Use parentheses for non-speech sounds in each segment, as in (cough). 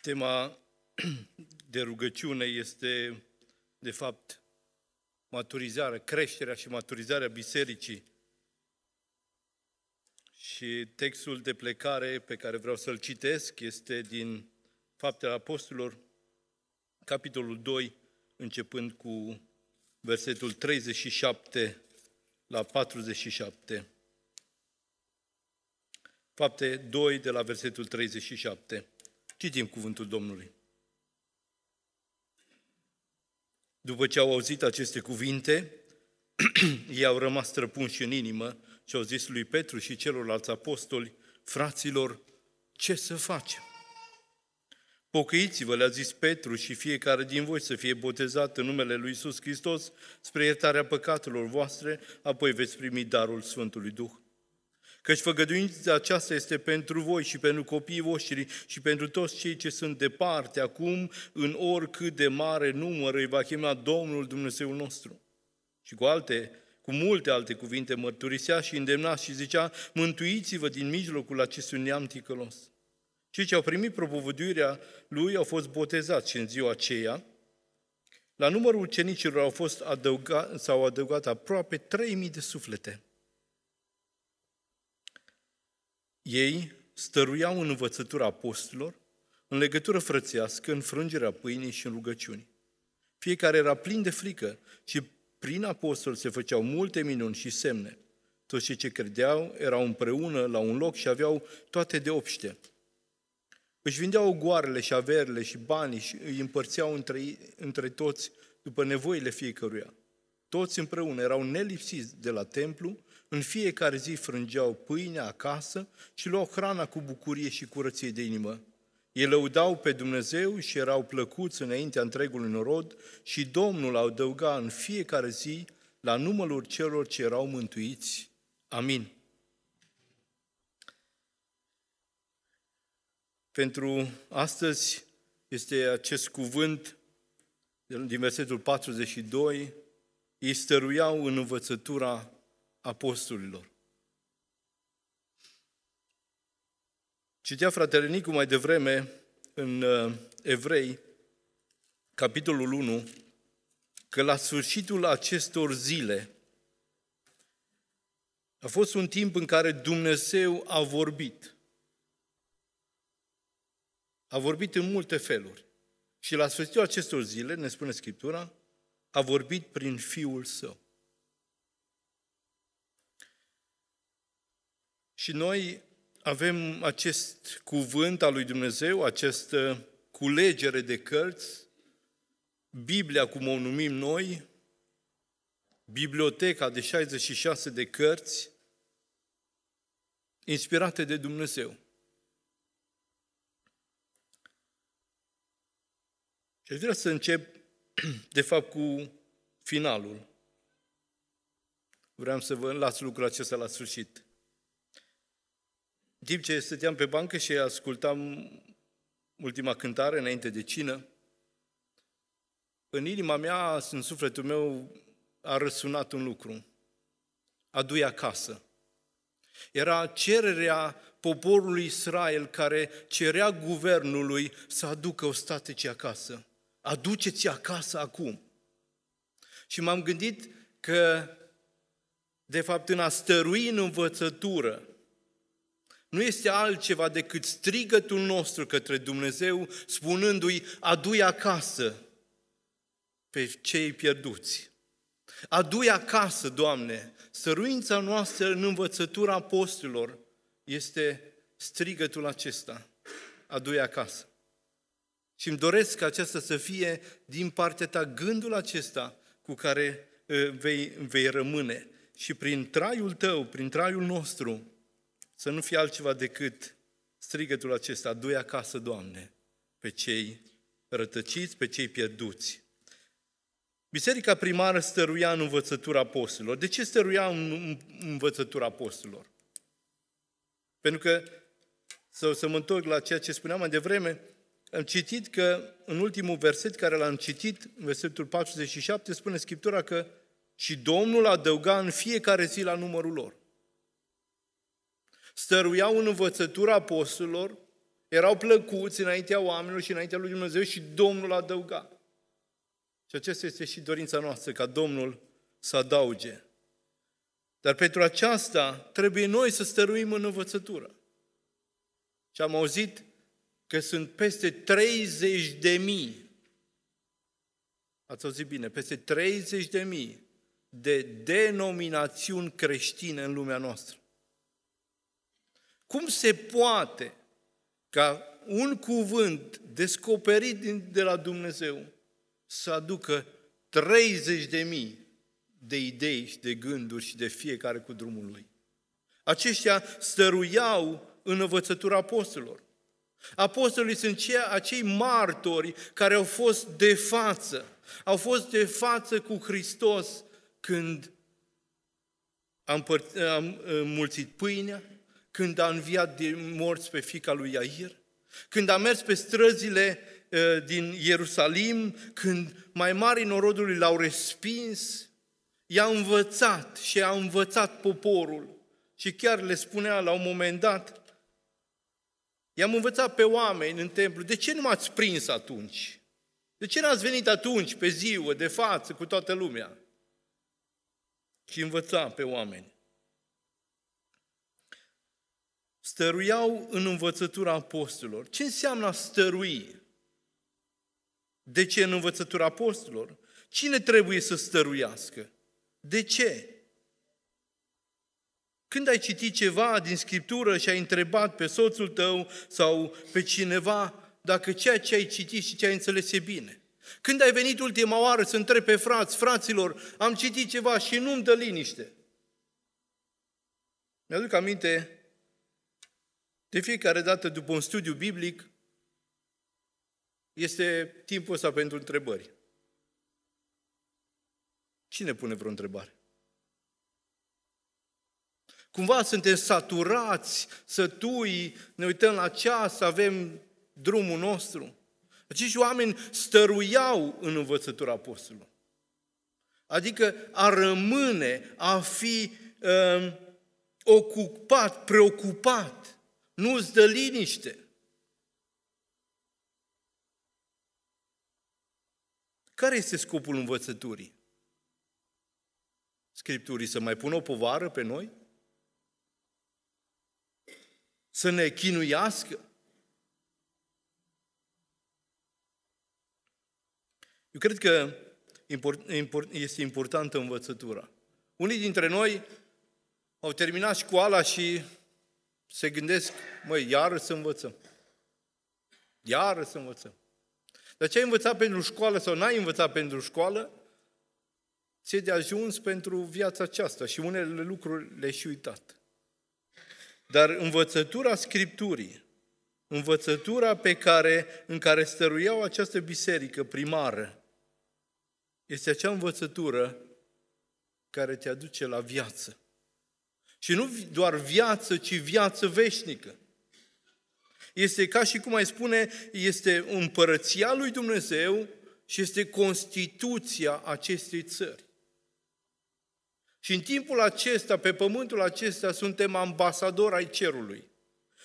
Tema de rugăciune este, de fapt, maturizarea, creșterea și maturizarea bisericii. Și textul de plecare pe care vreau să-l citesc este din Faptele Apostolilor, capitolul 2, începând cu versetul 37 la 47. Fapte 2 de la versetul 37. Citim cuvântul Domnului. După ce au auzit aceste cuvinte, (clears throat) ei au rămas străpunși în inimă și au zis lui Petru și celorlalți apostoli, fraților, ce să facem? Pocăiți-vă, le-a zis Petru, și fiecare din voi să fie botezat în numele Lui Iisus Hristos spre iertarea păcatelor voastre, apoi veți primi darul Sfântului Duh. Căci făgăduința aceasta este pentru voi și pentru copiii voștri și pentru toți cei ce sunt departe, acum, în oricât de mare număr îi va chema Domnul Dumnezeul nostru. Și cu alte, cu multe alte cuvinte mărturisea și îndemna și zicea, mântuiți-vă din mijlocul acestui neam ticălos. Cei ce au primit propovăduirea lui au fost botezați și în ziua aceea, la numărul ucenicilor au fost adăugat, s-au adăugat aproape 3000 de suflete. Ei stăruiau în învățătura apostolilor, în legătură frățească, în frângerea pâinii și în rugăciuni. Fiecare era plin de frică și prin apostol se făceau multe minuni și semne. Toți cei ce credeau erau împreună la un loc și aveau toate de obște. Își vindeau goarele și averile și banii și îi împărțeau între, între toți după nevoile fiecăruia. Toți împreună erau nelipsiți de la templu în fiecare zi frângeau pâinea acasă și luau hrana cu bucurie și curăție de inimă. Ei lăudau pe Dumnezeu și erau plăcuți înaintea întregului norod și Domnul adăuga în fiecare zi la numărul celor ce erau mântuiți. Amin. Pentru astăzi este acest cuvânt din versetul 42, ei stăruiau în învățătura apostolilor. Citea fratele Nicu mai devreme în uh, Evrei, capitolul 1, că la sfârșitul acestor zile a fost un timp în care Dumnezeu a vorbit. A vorbit în multe feluri. Și la sfârșitul acestor zile, ne spune Scriptura, a vorbit prin Fiul Său. Și noi avem acest cuvânt al lui Dumnezeu, această culegere de cărți, Biblia, cum o numim noi, biblioteca de 66 de cărți, inspirate de Dumnezeu. Și aș vrea să încep, (clears throat) de fapt, cu finalul. Vreau să vă las lucrul acesta la sfârșit. În timp ce stăteam pe bancă și ascultam ultima cântare înainte de cină, în inima mea, în sufletul meu, a răsunat un lucru. Adu-i acasă. Era cererea poporului Israel care cerea guvernului să aducă ostaticii acasă. Aduceți acasă acum. Și m-am gândit că, de fapt, în a stărui în învățătură, nu este altceva decât strigătul nostru către Dumnezeu, spunându-i, adu-i acasă pe cei pierduți. Adu-i acasă, Doamne, săruința noastră în învățătura apostolilor este strigătul acesta, adu-i acasă. Și îmi doresc ca aceasta să fie din partea ta gândul acesta cu care vei, vei rămâne. Și prin traiul tău, prin traiul nostru, să nu fie altceva decât strigătul acesta, du acasă, Doamne, pe cei rătăciți, pe cei pierduți. Biserica primară stăruia în învățătura apostolilor. De ce stăruia în învățătura apostolilor? Pentru că, să, să mă întorc la ceea ce spuneam mai devreme, am citit că în ultimul verset care l-am citit, în versetul 47, spune Scriptura că și Domnul adăuga în fiecare zi la numărul lor stăruiau în învățătura apostolilor, erau plăcuți înaintea oamenilor și înaintea lui Dumnezeu și Domnul adăuga. Și aceasta este și dorința noastră, ca Domnul să adauge. Dar pentru aceasta trebuie noi să stăruim în învățătură. Și am auzit că sunt peste 30 de mii, ați auzit bine, peste 30 de mii de denominațiuni creștine în lumea noastră. Cum se poate ca un cuvânt descoperit de la Dumnezeu să aducă 30 de mii de idei și de gânduri și de fiecare cu drumul lui. Aceștia stăruiau în învățătura apostolilor. Apostolii sunt cei, acei martori care au fost de față. Au fost de față cu Hristos când a mulțit pâinea, când a înviat de morți pe fica lui Iair, când a mers pe străzile din Ierusalim, când mai mari norodului l-au respins, i-a învățat și a învățat poporul. Și chiar le spunea la un moment dat, i-am învățat pe oameni în templu, de ce nu m-ați prins atunci? De ce n-ați venit atunci, pe ziua, de față, cu toată lumea? Și învăța pe oameni. Stăruiau în învățătura apostolilor. Ce înseamnă a stărui? De ce în învățătura apostolilor? Cine trebuie să stăruiască? De ce? Când ai citit ceva din Scriptură și ai întrebat pe soțul tău sau pe cineva dacă ceea ce ai citit și ce ai înțeles e bine? Când ai venit ultima oară să întrebi pe frați, fraților, am citit ceva și nu-mi dă liniște. Mi-aduc aminte, de fiecare dată după un studiu biblic, este timpul ăsta pentru întrebări. Cine pune vreo întrebare? Cumva suntem saturați, sătui, ne uităm la ceas, avem drumul nostru. Acești oameni stăruiau în învățătura apostolului. Adică a rămâne, a fi um, ocupat, preocupat, nu îți dă liniște. Care este scopul învățăturii? Scripturii să mai pună o povară pe noi? Să ne chinuiască? Eu cred că este importantă învățătura. Unii dintre noi au terminat școala și se gândesc, măi, iară să învățăm. Iară să învățăm. Dar ce ai învățat pentru școală sau n-ai învățat pentru școală, ți de ajuns pentru viața aceasta și unele lucruri le-ai și uitat. Dar învățătura Scripturii, învățătura pe care, în care stăruiau această biserică primară, este acea învățătură care te aduce la viață. Și nu doar viață, ci viață veșnică. Este ca și cum ai spune, este împărăția lui Dumnezeu și este Constituția acestei țări. Și în timpul acesta, pe pământul acesta, suntem ambasadori ai cerului.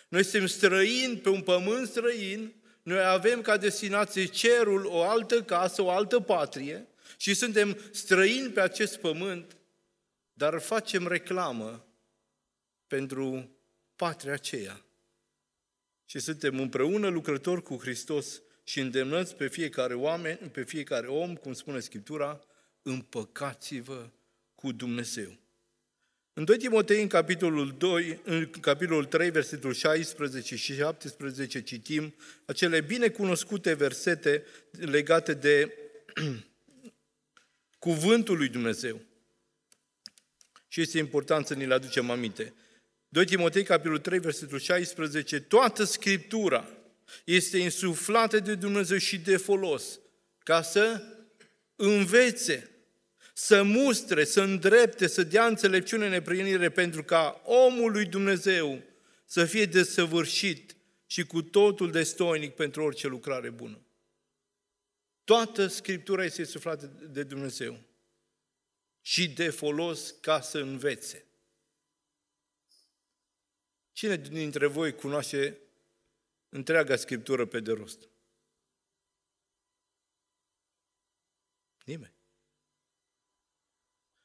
Noi suntem străini pe un pământ străin, noi avem ca destinație cerul, o altă casă, o altă patrie și suntem străini pe acest pământ, dar facem reclamă pentru patria aceea. Și suntem împreună lucrători cu Hristos și îndemnăți pe fiecare oameni, pe fiecare om, cum spune Scriptura, împăcați-vă cu Dumnezeu. În 2 Timotei, în capitolul, 2, în capitolul 3, versetul 16 și 17, citim acele binecunoscute versete legate de (clears throat) cuvântul lui Dumnezeu. Și este important să ni le aducem aminte. 2 Timotei, capitolul 3, versetul 16, toată Scriptura este insuflată de Dumnezeu și de folos, ca să învețe, să mustre, să îndrepte, să dea înțelepciune neprinire, pentru ca omul lui Dumnezeu să fie desăvârșit și cu totul destoinic pentru orice lucrare bună. Toată Scriptura este suflată de Dumnezeu și de folos ca să învețe. Cine dintre voi cunoaște întreaga Scriptură pe de rost? Nimeni.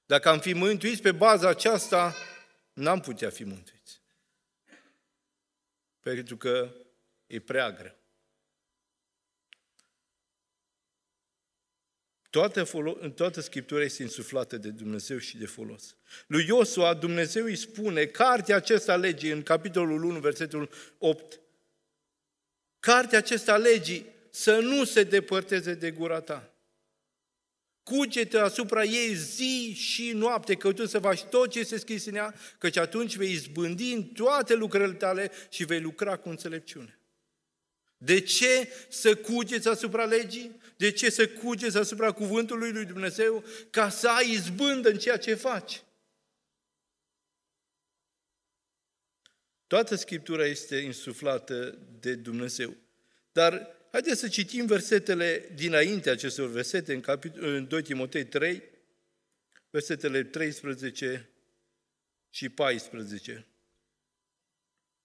Dacă am fi mântuiți pe baza aceasta, n-am putea fi mântuiți. Pentru că e prea greu. Toată, folo- toată Scriptura este insuflată de Dumnezeu și de folos. Lui Iosua, Dumnezeu îi spune, cartea acesta legii, în capitolul 1, versetul 8, cartea acesta legii să nu se depărteze de gura ta. Cugetă asupra ei zi și noapte, căutând să faci tot ce este scris în ea, căci atunci vei izbândi în toate lucrările tale și vei lucra cu înțelepciune. De ce să cugeți asupra legii? De ce să cugeți asupra cuvântului lui Dumnezeu? Ca să ai izbândă în ceea ce faci. Toată Scriptura este insuflată de Dumnezeu. Dar haideți să citim versetele dinainte acestor versete, în, capitol, în 2 Timotei 3, versetele 13 și 14.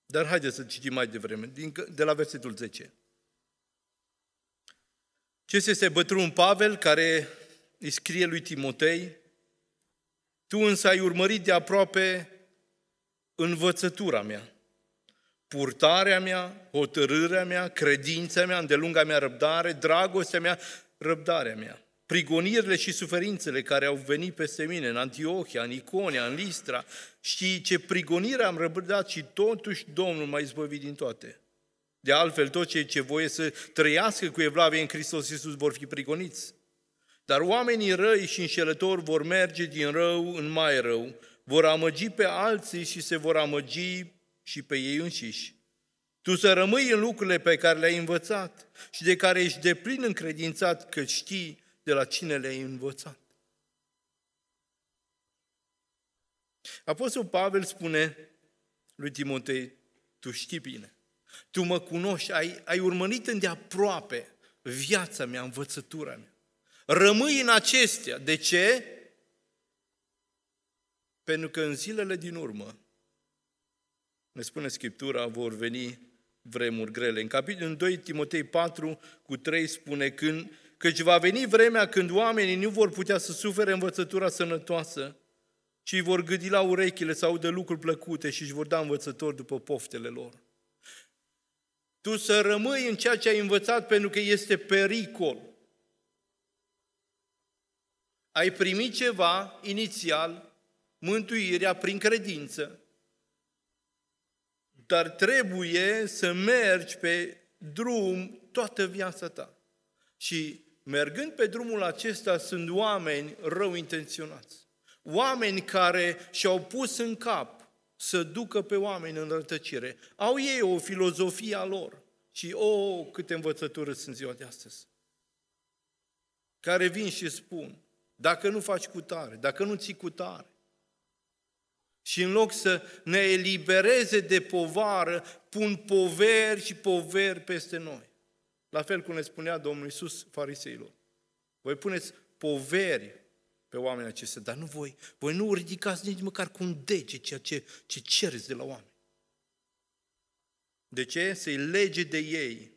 Dar haideți să citim mai devreme, de la versetul 10. Ce este bătrân Pavel care îi scrie lui Timotei, tu însă ai urmărit de aproape învățătura mea, purtarea mea, hotărârea mea, credința mea, îndelunga mea răbdare, dragostea mea, răbdarea mea prigonirile și suferințele care au venit peste mine în Antiohia, în Iconia, în Listra, și ce prigonire am răbdat și totuși Domnul m-a izbăvit din toate. De altfel, tot cei ce voie să trăiască cu evlavie în Hristos Iisus vor fi prigoniți. Dar oamenii răi și înșelători vor merge din rău în mai rău, vor amăgi pe alții și se vor amăgi și pe ei înșiși. Tu să rămâi în lucrurile pe care le-ai învățat și de care ești deplin încredințat că știi de la cine le-ai învățat. Apostol Pavel spune lui Timotei, tu știi bine, tu mă cunoști, ai, ai urmărit îndeaproape viața mea, învățătura mea. Rămâi în acestea. De ce? Pentru că în zilele din urmă, ne spune Scriptura, vor veni vremuri grele. În capitolul 2 Timotei 4 cu 3 spune, când căci va veni vremea când oamenii nu vor putea să sufere învățătura sănătoasă, ci îi vor gâdi la urechile sau de lucruri plăcute și își vor da învățători după poftele lor. Tu să rămâi în ceea ce ai învățat pentru că este pericol. Ai primit ceva inițial, mântuirea prin credință, dar trebuie să mergi pe drum toată viața ta. Și mergând pe drumul acesta sunt oameni rău intenționați. Oameni care și-au pus în cap să ducă pe oameni în rătăcire. Au ei o filozofie a lor. Și, o, oh, câte învățături sunt ziua de astăzi. Care vin și spun, dacă nu faci cu tare, dacă nu ții cu tare, și în loc să ne elibereze de povară, pun poveri și poveri peste noi. La fel cum ne spunea Domnul Iisus fariseilor. Voi puneți poveri pe oamenii acestea, dar nu voi, voi nu ridicați nici măcar cu un dege ceea ce, ce cereți de la oameni. De ce? Să-i lege de ei.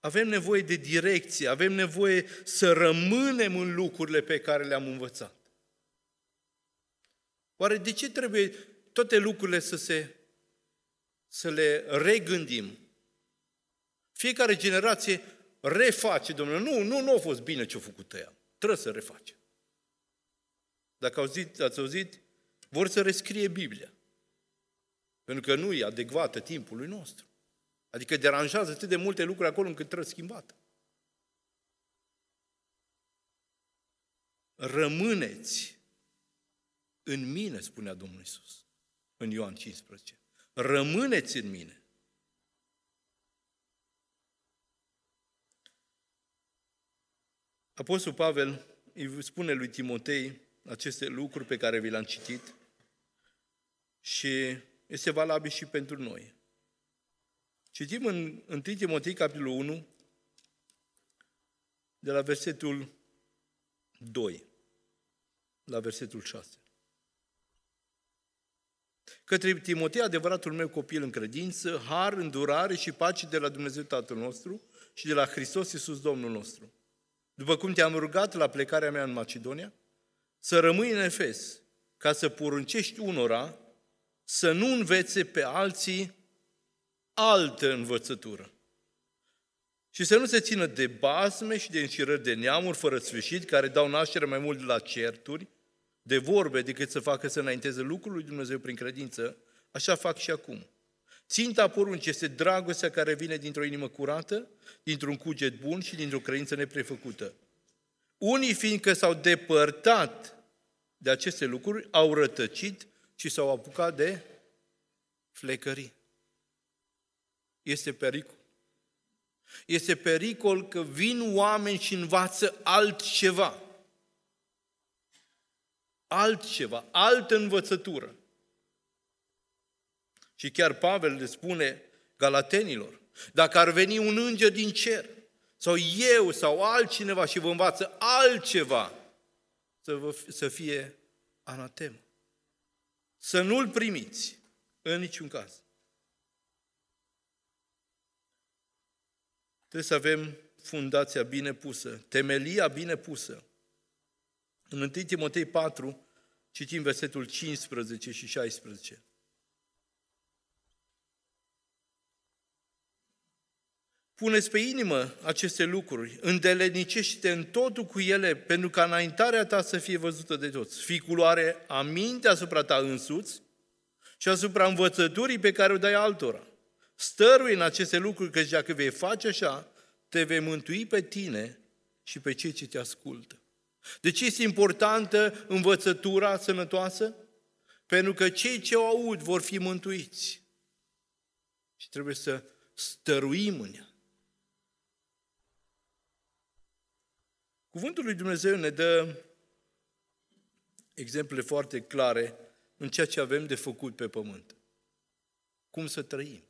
Avem nevoie de direcție, avem nevoie să rămânem în lucrurile pe care le-am învățat. Oare de ce trebuie toate lucrurile să se să le regândim? Fiecare generație reface, domnule. Nu, nu, nu a fost bine ce a făcut ea. Trebuie să reface. Dacă auzit, ați auzit, vor să rescrie Biblia. Pentru că nu e adecvată timpului nostru. Adică deranjează atât de multe lucruri acolo încât trebuie schimbată. Rămâneți în mine, spunea Domnul Isus în Ioan 15. Rămâneți în mine. Apostol Pavel îi spune lui Timotei aceste lucruri pe care vi le-am citit și este valabil și pentru noi. Citim în 1 Timotei, capitolul 1, de la versetul 2 la versetul 6. Către Timotei, adevăratul meu copil în credință, har, îndurare și pace de la Dumnezeu Tatăl nostru și de la Hristos Iisus Domnul nostru. După cum te-am rugat la plecarea mea în Macedonia, să rămâi în Efes, ca să poruncești unora să nu învețe pe alții altă învățătură. Și să nu se țină de basme și de înșirări de neamuri fără sfârșit, care dau naștere mai mult la certuri, de vorbe, decât să facă să înainteze lucrul lui Dumnezeu prin credință, așa fac și acum. Ținta porunci este dragostea care vine dintr-o inimă curată, dintr-un cuget bun și dintr-o credință neprefăcută. Unii, fiindcă s-au depărtat de aceste lucruri, au rătăcit și s-au apucat de flecării. Este pericol. Este pericol că vin oameni și învață altceva. Altceva, altă învățătură. Și chiar Pavel le spune galatenilor, dacă ar veni un înger din cer, sau eu, sau altcineva și vă învață altceva, să, vă, să fie anatem. Să nu-l primiți în niciun caz. Trebuie să avem fundația bine pusă, temelia bine pusă. În 1 Timotei 4 citim versetul 15 și 16. Puneți pe inimă aceste lucruri, îndelenicește în totul cu ele, pentru ca înaintarea ta să fie văzută de toți. Fii culoare aminte asupra ta însuți și asupra învățăturii pe care o dai altora. Stărui în aceste lucruri, că dacă vei face așa, te vei mântui pe tine și pe cei ce te ascultă. De ce este importantă învățătura sănătoasă? Pentru că cei ce o aud vor fi mântuiți. Și trebuie să stăruim în ea. Cuvântul lui Dumnezeu ne dă exemple foarte clare în ceea ce avem de făcut pe pământ. Cum să trăim.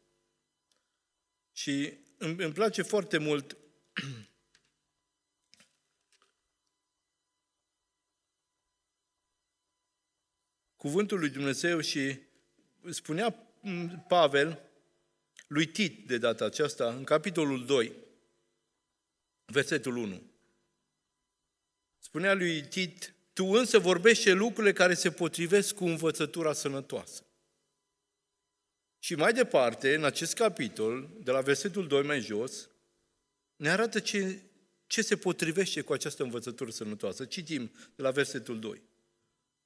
Și îmi, place foarte mult (clears throat) cuvântul lui Dumnezeu și spunea Pavel lui Tit de data aceasta, în capitolul 2, versetul 1. Spunea lui Tit, tu însă vorbește lucrurile care se potrivesc cu învățătura sănătoasă. Și mai departe, în acest capitol, de la versetul 2 mai jos, ne arată ce, ce se potrivește cu această învățătură sănătoasă. Citim de la versetul 2.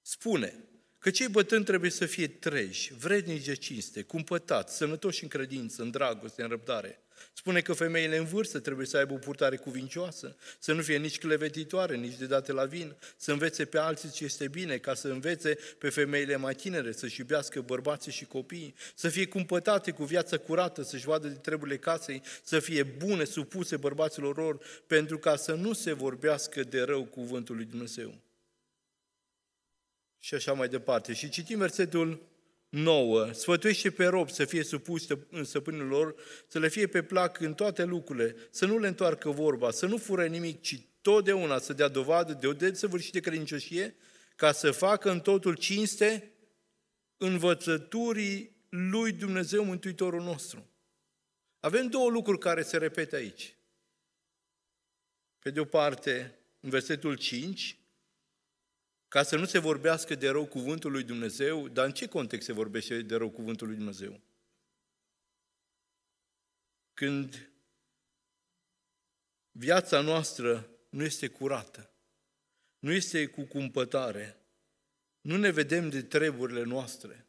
Spune, că cei bătrâni trebuie să fie treji, vrednici de cinste, cumpătați, sănătoși în credință, în dragoste, în răbdare. Spune că femeile în vârstă trebuie să aibă o purtare cuvincioasă, să nu fie nici clevetitoare, nici de date la vin, să învețe pe alții ce este bine, ca să învețe pe femeile mai tinere să-și iubească bărbații și copiii, să fie cumpătate cu viață curată, să-și vadă de treburile casei, să fie bune, supuse bărbaților lor, pentru ca să nu se vorbească de rău cuvântul lui Dumnezeu și așa mai departe. Și citim versetul 9. Sfătuiește pe rob să fie supuși în stăpânilor, să le fie pe plac în toate lucrurile, să nu le întoarcă vorba, să nu fură nimic, ci totdeauna să dea dovadă de o desăvârșită credincioșie, ca să facă în totul cinste învățăturii lui Dumnezeu Mântuitorul nostru. Avem două lucruri care se repete aici. Pe de o parte, în versetul 5, ca să nu se vorbească de rău cuvântul lui Dumnezeu, dar în ce context se vorbește de rău cuvântul lui Dumnezeu? Când viața noastră nu este curată, nu este cu cumpătare, nu ne vedem de treburile noastre.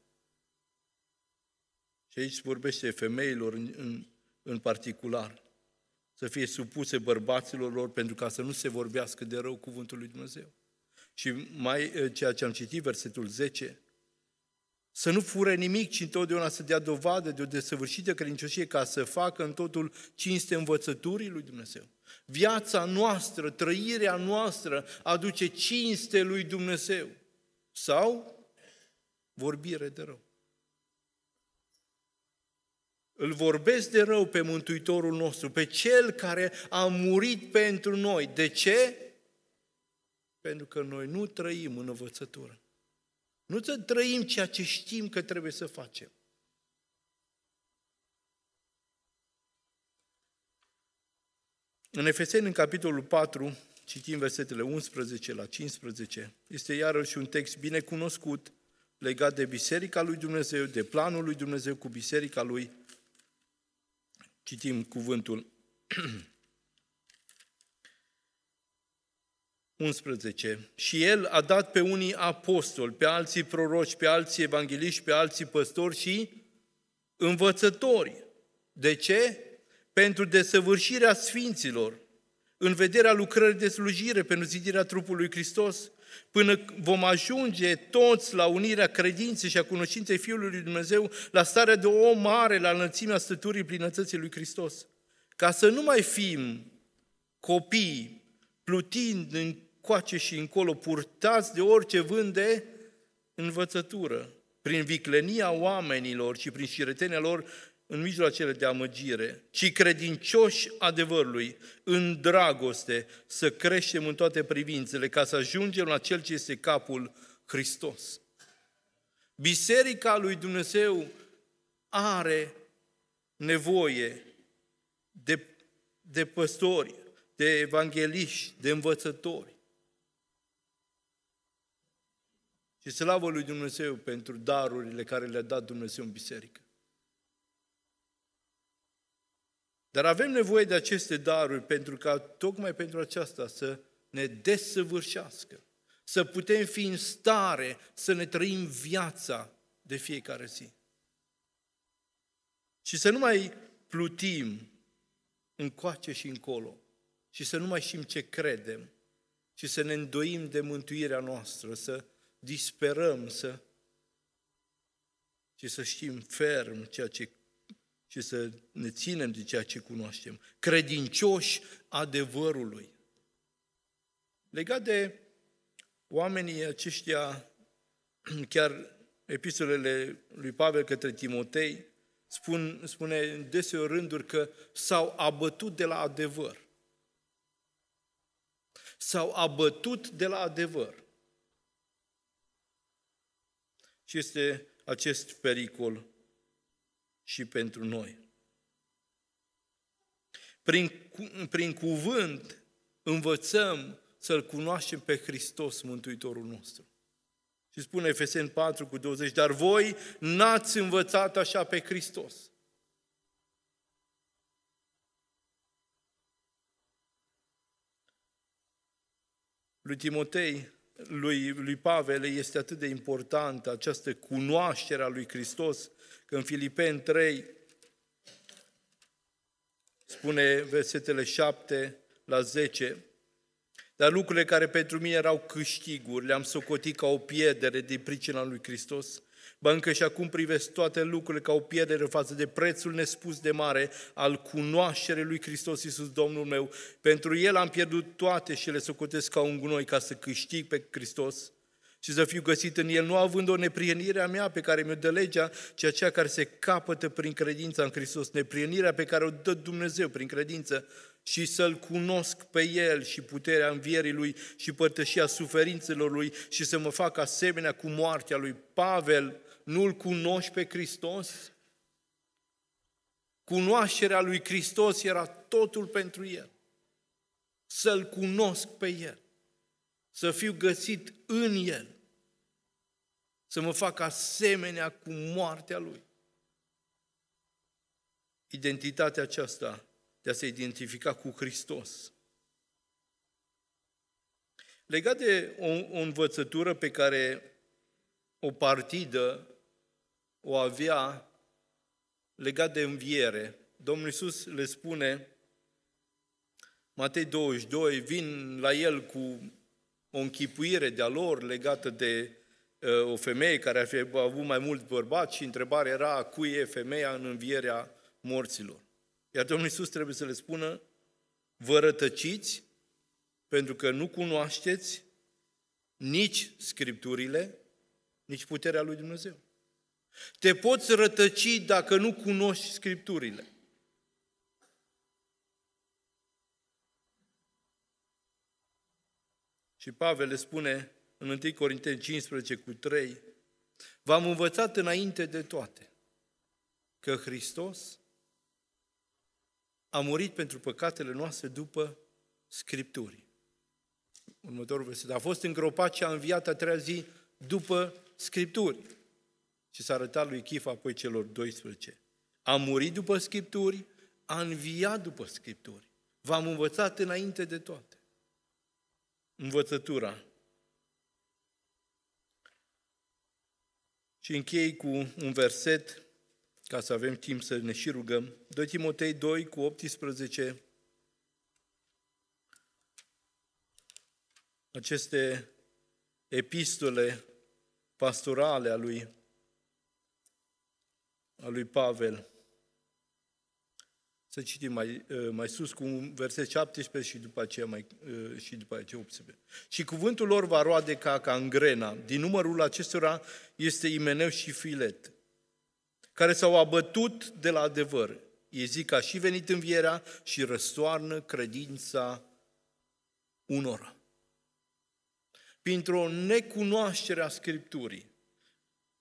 Și aici vorbește femeilor în, în, în particular, să fie supuse bărbaților lor pentru ca să nu se vorbească de rău cuvântul lui Dumnezeu. Și mai eh, ceea ce am citit, versetul 10, să nu fure nimic, ci întotdeauna să dea dovadă de o desăvârșită credincioșie ca să facă în totul cinste învățăturii lui Dumnezeu. Viața noastră, trăirea noastră aduce cinste lui Dumnezeu. Sau vorbire de rău. Îl vorbesc de rău pe Mântuitorul nostru, pe Cel care a murit pentru noi. De ce? Pentru că noi nu trăim în învățătură. Nu să trăim ceea ce știm că trebuie să facem. În Efeseni, în capitolul 4, citim versetele 11 la 15, este iarăși un text bine cunoscut legat de Biserica lui Dumnezeu, de planul lui Dumnezeu cu Biserica lui. Citim cuvântul (clears throat) 11. Și el a dat pe unii apostoli, pe alții proroci, pe alții evangeliști, pe alții păstori și învățători. De ce? Pentru desăvârșirea sfinților, în vederea lucrării de slujire, pentru zidirea trupului Hristos, până vom ajunge toți la unirea credinței și a cunoștinței Fiului lui Dumnezeu, la starea de om mare, la înălțimea stăturii plinătății lui Hristos. Ca să nu mai fim copii plutind în coace și încolo, purtați de orice vânt de învățătură, prin viclenia oamenilor și prin șiretenia lor în mijloacele de amăgire, ci credincioși adevărului, în dragoste, să creștem în toate privințele, ca să ajungem la Cel ce este capul Hristos. Biserica lui Dumnezeu are nevoie de, de păstori, de evangeliști, de învățători. Și slavă lui Dumnezeu pentru darurile care le-a dat Dumnezeu în biserică. Dar avem nevoie de aceste daruri pentru ca tocmai pentru aceasta să ne desăvârșească, să putem fi în stare să ne trăim viața de fiecare zi. Și să nu mai plutim încoace și încolo și să nu mai știm ce credem, și să ne îndoim de mântuirea noastră, să disperăm, să și să știm ferm ceea ce și să ne ținem de ceea ce cunoaștem. Credincioși adevărului. Legat de oamenii aceștia, (clears throat) chiar epistolele lui Pavel către Timotei, spun, spune deseori rânduri că s-au abătut de la adevăr. S-au abătut de la adevăr. Și este acest pericol și pentru noi. Prin, prin cuvânt învățăm să-L cunoaștem pe Hristos, Mântuitorul nostru. Și spune Efeseni 4 cu 20, dar voi n-ați învățat așa pe Hristos. Lui Timotei lui, lui Pavel este atât de importantă această cunoaștere a lui Hristos, că în Filipeni 3 spune versetele 7 la 10, dar lucrurile care pentru mine erau câștiguri, le-am socotit ca o pierdere din pricina lui Hristos, Ba încă și acum privesc toate lucrurile ca o pierdere față de prețul nespus de mare al cunoașterii lui Hristos Iisus Domnul meu. Pentru El am pierdut toate și le socotesc ca un gunoi ca să câștig pe Hristos și să fiu găsit în El, nu având o neprienire a mea pe care mi-o dă legea, ci aceea care se capătă prin credința în Hristos, neprienirea pe care o dă Dumnezeu prin credință și să-L cunosc pe El și puterea învierii Lui și părtășia suferințelor Lui și să mă fac asemenea cu moartea Lui. Pavel nu-L cunoști pe Hristos? Cunoașterea lui Hristos era totul pentru el. Să-L cunosc pe El, să fiu găsit în El, să mă fac asemenea cu moartea Lui. Identitatea aceasta de a se identifica cu Hristos. Legat de o, o învățătură pe care o partidă o avea legat de înviere. Domnul Iisus le spune, Matei 22, vin la el cu o închipuire de-a lor legată de uh, o femeie care ar fi avut mai mult bărbați și întrebarea era cui e femeia în învierea morților. Iar Domnul Iisus trebuie să le spună, vă rătăciți pentru că nu cunoașteți nici Scripturile, nici puterea lui Dumnezeu. Te poți rătăci dacă nu cunoști Scripturile. Și Pavel le spune în 1 Corinteni 15 cu 3, V-am învățat înainte de toate că Hristos a murit pentru păcatele noastre după Scripturii. Următorul verset. A fost îngropat și a înviat a treia zi după Scripturi. Și s-a arătat lui Chif apoi celor 12. A murit după Scripturi, a înviat după Scripturi. V-am învățat înainte de toate. Învățătura. Și închei cu un verset, ca să avem timp să ne și rugăm. 2 Timotei 2 cu 18. Aceste epistole pastorale a lui, a lui Pavel. Să citim mai, uh, mai sus cu un verset 17 și după aceea, mai, uh, și după aceea 18. Și cuvântul lor va roade ca, ca în grena. Din numărul acestora este Imeneu și Filet, care s-au abătut de la adevăr. Ei zic că a și venit învierea și răstoarnă credința unora. Printr-o necunoaștere a Scripturii,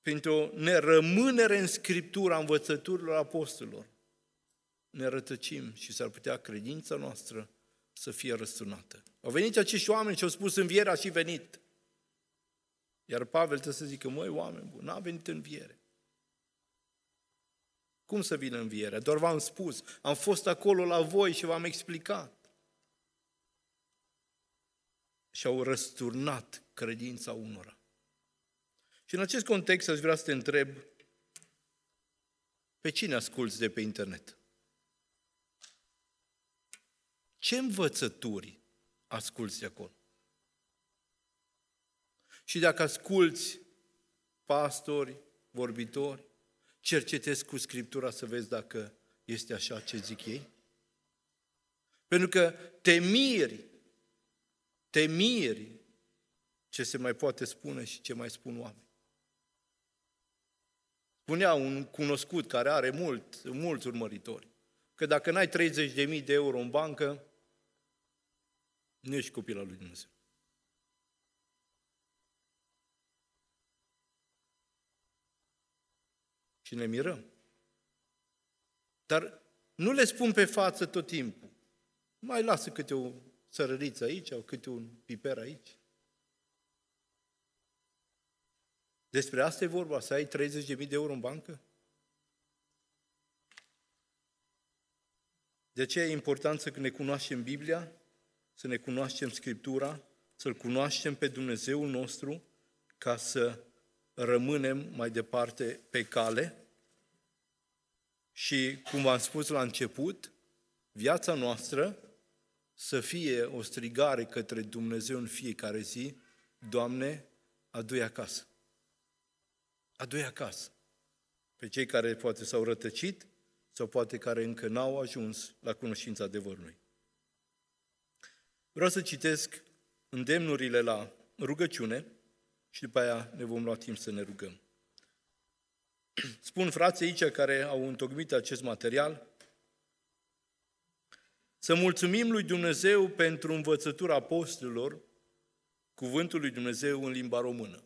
printr-o nerămânere în Scriptura învățăturilor apostolilor, ne rătăcim și s-ar putea credința noastră să fie răsturnată. Au venit acești oameni și au spus învierea și venit. Iar Pavel trebuie să zică, măi, oameni buni, n-a venit înviere. Cum să vină învierea? Doar v-am spus, am fost acolo la voi și v-am explicat. Și au răsturnat credința unora. Și în acest context aș vrea să te întreb, pe cine asculți de pe internet? Ce învățături asculți de acolo? Și dacă asculți pastori, vorbitori, cercetezi cu Scriptura să vezi dacă este așa ce zic ei? Pentru că te miri, te miri ce se mai poate spune și ce mai spun oameni. Spunea un cunoscut care are mult, mulți urmăritori, că dacă n-ai 30.000 de euro în bancă, nu ești copil al lui Dumnezeu. Și ne mirăm. Dar nu le spun pe față tot timpul. Mai lasă câte o sărăriță aici, sau câte un piper aici. Despre asta e vorba, să ai 30.000 de euro în bancă? De ce e important să ne cunoaștem Biblia? Să ne cunoaștem Scriptura, să-L cunoaștem pe Dumnezeul nostru, ca să rămânem mai departe pe cale. Și, cum v-am spus la început, viața noastră să fie o strigare către Dumnezeu în fiecare zi, Doamne, adu acasă. adu acasă. Pe cei care poate s-au rătăcit sau poate care încă n-au ajuns la cunoștința adevărului. Vreau să citesc îndemnurile la rugăciune și după aia ne vom lua timp să ne rugăm. (clears throat) Spun frații aici care au întocmit acest material, să mulțumim lui Dumnezeu pentru învățătura apostolilor, cuvântul lui Dumnezeu în limba română.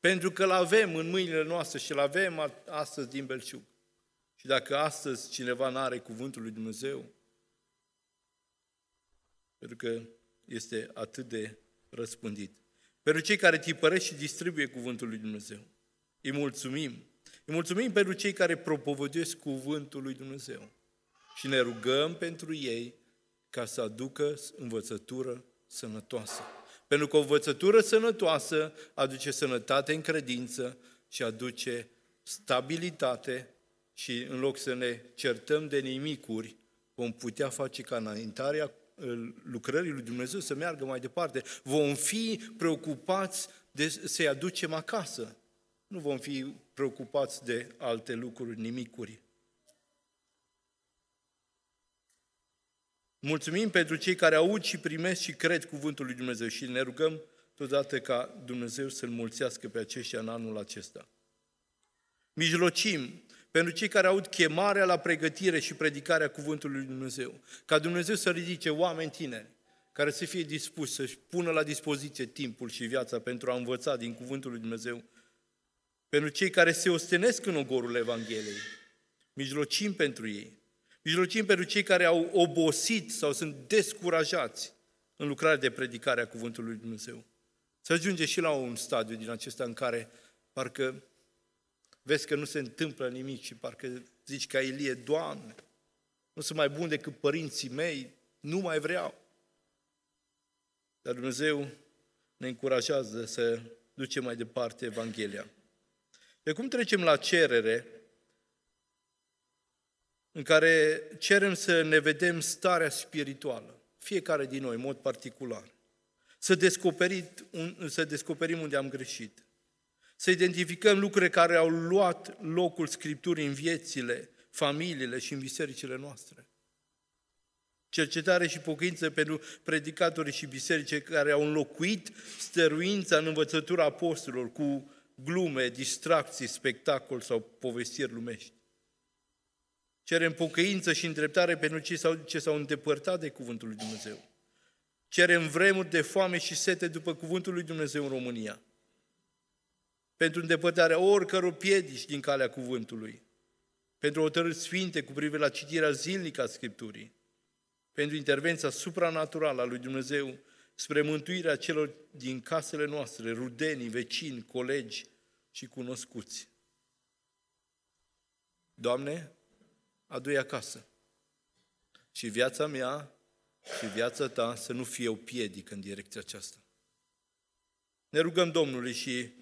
Pentru că îl avem în mâinile noastre și îl avem astăzi din belșug. Și dacă astăzi cineva nu are cuvântul lui Dumnezeu, pentru că este atât de răspândit. Pentru cei care tipăresc și distribuie cuvântul lui Dumnezeu. Îi mulțumim. Îi mulțumim pentru cei care propovăduiesc cuvântul lui Dumnezeu. Și ne rugăm pentru ei ca să aducă învățătură sănătoasă. Pentru că o învățătură sănătoasă aduce sănătate în credință și aduce stabilitate și în loc să ne certăm de nimicuri, vom putea face ca înaintarea lucrării lui Dumnezeu să meargă mai departe. Vom fi preocupați de să-i aducem acasă. Nu vom fi preocupați de alte lucruri, nimicuri. Mulțumim pentru cei care aud și primesc și cred cuvântul lui Dumnezeu și ne rugăm totodată ca Dumnezeu să-L mulțească pe aceștia în anul acesta. Mijlocim pentru cei care aud chemarea la pregătire și predicarea cuvântului lui Dumnezeu. Ca Dumnezeu să ridice oameni tineri care să fie dispuși să-și pună la dispoziție timpul și viața pentru a învăța din cuvântul lui Dumnezeu pentru cei care se ostenesc în ogorul Evangheliei. Mijlocim pentru ei. Mijlocim pentru cei care au obosit sau sunt descurajați în lucrarea de predicare a Cuvântului Lui Dumnezeu. Să ajunge și la un stadiu din acesta în care parcă vezi că nu se întâmplă nimic și parcă zici ca Ilie, Doamne, nu sunt mai bun decât părinții mei, nu mai vreau. Dar Dumnezeu ne încurajează să ducem mai departe Evanghelia. De cum trecem la cerere, în care cerem să ne vedem starea spirituală, fiecare din noi, în mod particular. Să, să descoperim unde am greșit. Să identificăm lucrurile care au luat locul Scripturii în viețile, familiile și în bisericile noastre. Cercetare și pocăință pentru predicatorii și biserici care au înlocuit stăruința în învățătura apostolilor cu glume, distracții, spectacol sau povestiri lumești. Cerem pocăință și îndreptare pentru cei s-au, ce s-au îndepărtat de Cuvântul lui Dumnezeu. Cerem vremuri de foame și sete după Cuvântul lui Dumnezeu în România. Pentru îndepărtarea oricăror piedici din calea Cuvântului. Pentru hotărâri sfinte cu privire la citirea zilnică a Scripturii. Pentru intervenția supranaturală a lui Dumnezeu spre mântuirea celor din casele noastre, rudenii, vecini, colegi și cunoscuți. Doamne, adu acasă. Și viața mea și viața ta să nu fie o piedică în direcția aceasta. Ne rugăm Domnului și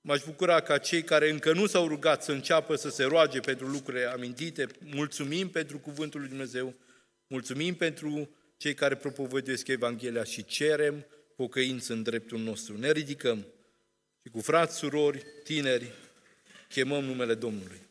m-aș bucura ca cei care încă nu s-au rugat să înceapă să se roage pentru lucrurile amintite. Mulțumim pentru Cuvântul lui Dumnezeu, mulțumim pentru cei care propovăduiesc Evanghelia și cerem pocăință în dreptul nostru. Ne ridicăm și cu frați, surori, tineri, chemăm numele Domnului.